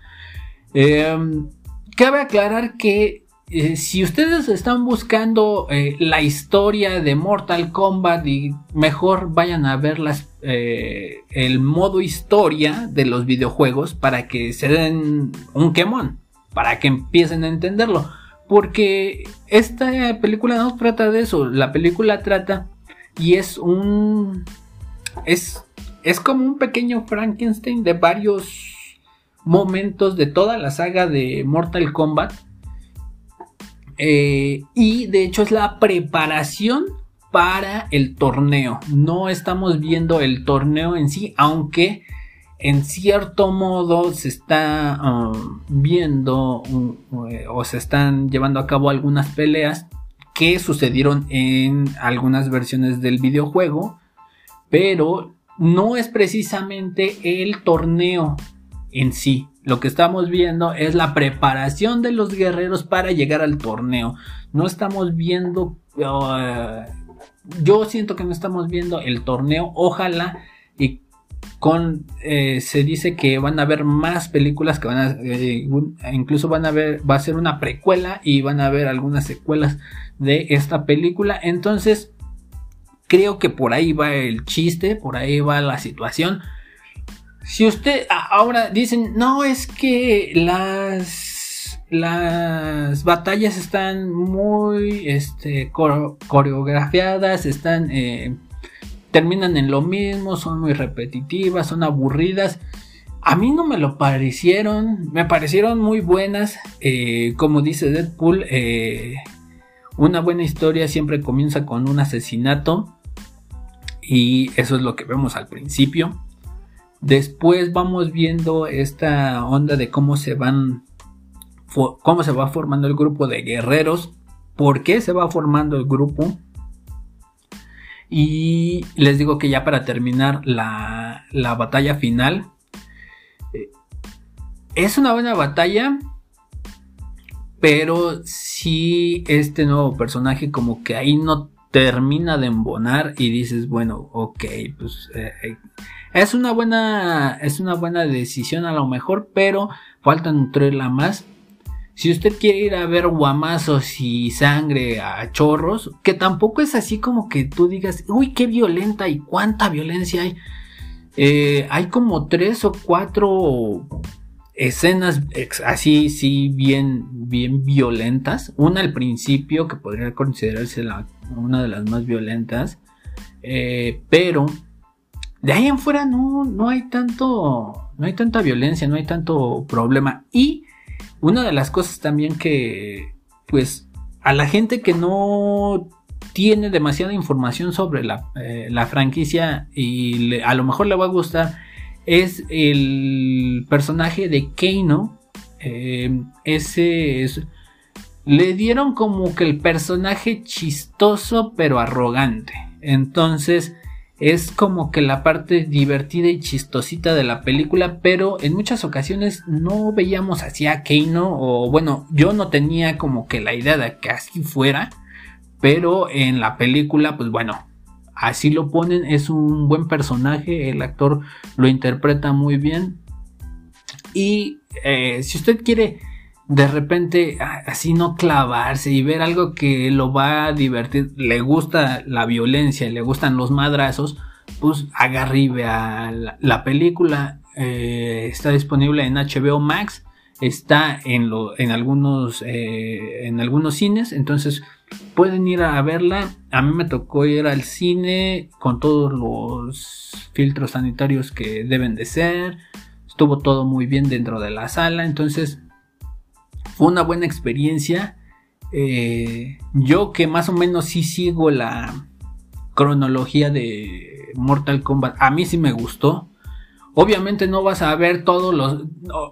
Em, cabe aclarar que eh, si ustedes están buscando eh, la historia de Mortal Kombat y mejor vayan a ver eh, el modo historia de los videojuegos para que se den un quemón, para que empiecen a entenderlo. Porque esta película no trata de eso, la película trata y es un... es, es como un pequeño Frankenstein de varios momentos de toda la saga de Mortal Kombat eh, y de hecho es la preparación para el torneo. No estamos viendo el torneo en sí, aunque en cierto modo se está um, viendo o se están llevando a cabo algunas peleas que sucedieron en algunas versiones del videojuego, pero no es precisamente el torneo en sí. Lo que estamos viendo es la preparación de los guerreros para llegar al torneo. No estamos viendo... Uh, yo siento que no estamos viendo el torneo. Ojalá y con eh, se dice que van a haber más películas que van a eh, incluso van a ver va a ser una precuela y van a haber algunas secuelas de esta película entonces creo que por ahí va el chiste por ahí va la situación si usted ahora dicen no es que las las batallas están muy este, coreografiadas están eh, terminan en lo mismo, son muy repetitivas, son aburridas. A mí no me lo parecieron, me parecieron muy buenas. Eh, como dice Deadpool, eh, una buena historia siempre comienza con un asesinato. Y eso es lo que vemos al principio. Después vamos viendo esta onda de cómo se van. cómo se va formando el grupo de guerreros. ¿Por qué se va formando el grupo? Y les digo que ya para terminar la, batalla final. Eh, es una buena batalla. Pero si este nuevo personaje como que ahí no termina de embonar y dices, bueno, ok, pues eh, eh, es una buena es una buena decisión a lo mejor, pero falta nutrirla más. Si usted quiere ir a ver guamazos y sangre a chorros, que tampoco es así como que tú digas, uy, qué violenta y cuánta violencia hay. Eh, hay como tres o cuatro escenas así, sí, bien, bien violentas. Una al principio, que podría considerarse una de las más violentas. Eh, pero de ahí en fuera no, no hay tanto, no hay tanta violencia, no hay tanto problema. Y una de las cosas también que, pues, a la gente que no tiene demasiada información sobre la, eh, franquicia y a lo mejor le va a gustar es el personaje de Keino. Eh, ese es, le dieron como que el personaje chistoso pero arrogante. Entonces, es como que la parte divertida y chistosita de la película, pero en muchas ocasiones no veíamos así a Keino, o bueno, yo no tenía como que la idea de que así fuera, pero en la película, pues bueno, así lo ponen, es un buen personaje, el actor lo interpreta muy bien, y eh, si usted quiere de repente así no clavarse y ver algo que lo va a divertir, le gusta la violencia, le gustan los madrazos, pues agarre vea la, película. Eh, está disponible en HBO Max, está en, lo, en, algunos, eh, en algunos cines, entonces pueden ir a verla. A mí me tocó ir al cine con todos los filtros sanitarios que deben de ser. Estuvo todo muy bien dentro de la sala, entonces fue una buena experiencia. Eh, yo que más o menos sí sigo la cronología de Mortal Kombat, a mí sí me gustó. Obviamente no vas a ver todos los...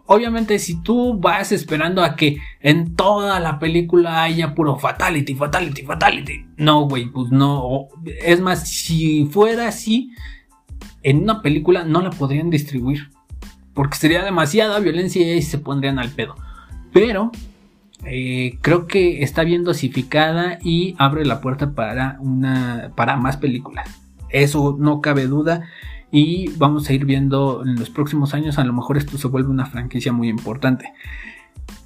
Obviamente si tú vas esperando a que en toda la película haya puro fatality, fatality, fatality. No, güey, pues no. Es más, si fuera así, en una película no la podrían distribuir. Porque sería demasiada violencia y ahí se pondrían al pedo pero eh, creo que está bien dosificada y abre la puerta para una para más películas. Eso no cabe duda y vamos a ir viendo en los próximos años a lo mejor esto se vuelve una franquicia muy importante.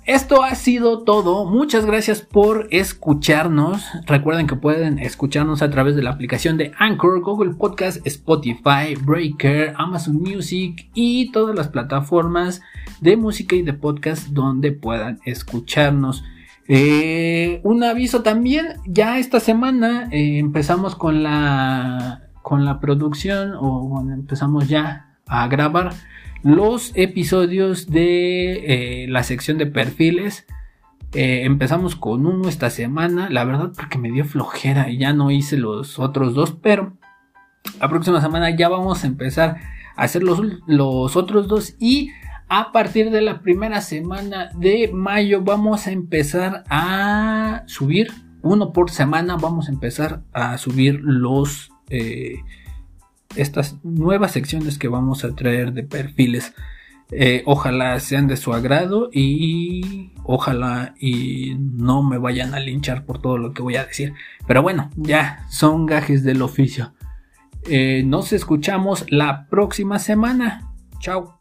Esto ha sido todo. Muchas gracias por escucharnos. Recuerden que pueden escucharnos a través de la aplicación de Anchor, Google Podcast, Spotify, Breaker, Amazon Music y todas las plataformas de música y de podcast donde puedan escucharnos. Eh, un aviso también, ya esta semana eh, empezamos con la con la producción o empezamos ya a grabar los episodios de eh, la sección de perfiles. Eh, empezamos con uno esta semana, la verdad porque me dio flojera y ya no hice los otros dos, pero la próxima semana ya vamos a empezar hacer los, los otros dos. Y a partir de la primera semana de mayo vamos a empezar a subir. Uno por semana vamos a empezar a subir los eh, estas nuevas secciones que vamos a traer de perfiles eh, ojalá sean de su agrado y ojalá y no me vayan a linchar por todo lo que voy a decir. Pero bueno ya son gajes del oficio. Eh, nos escuchamos la próxima semana. Chao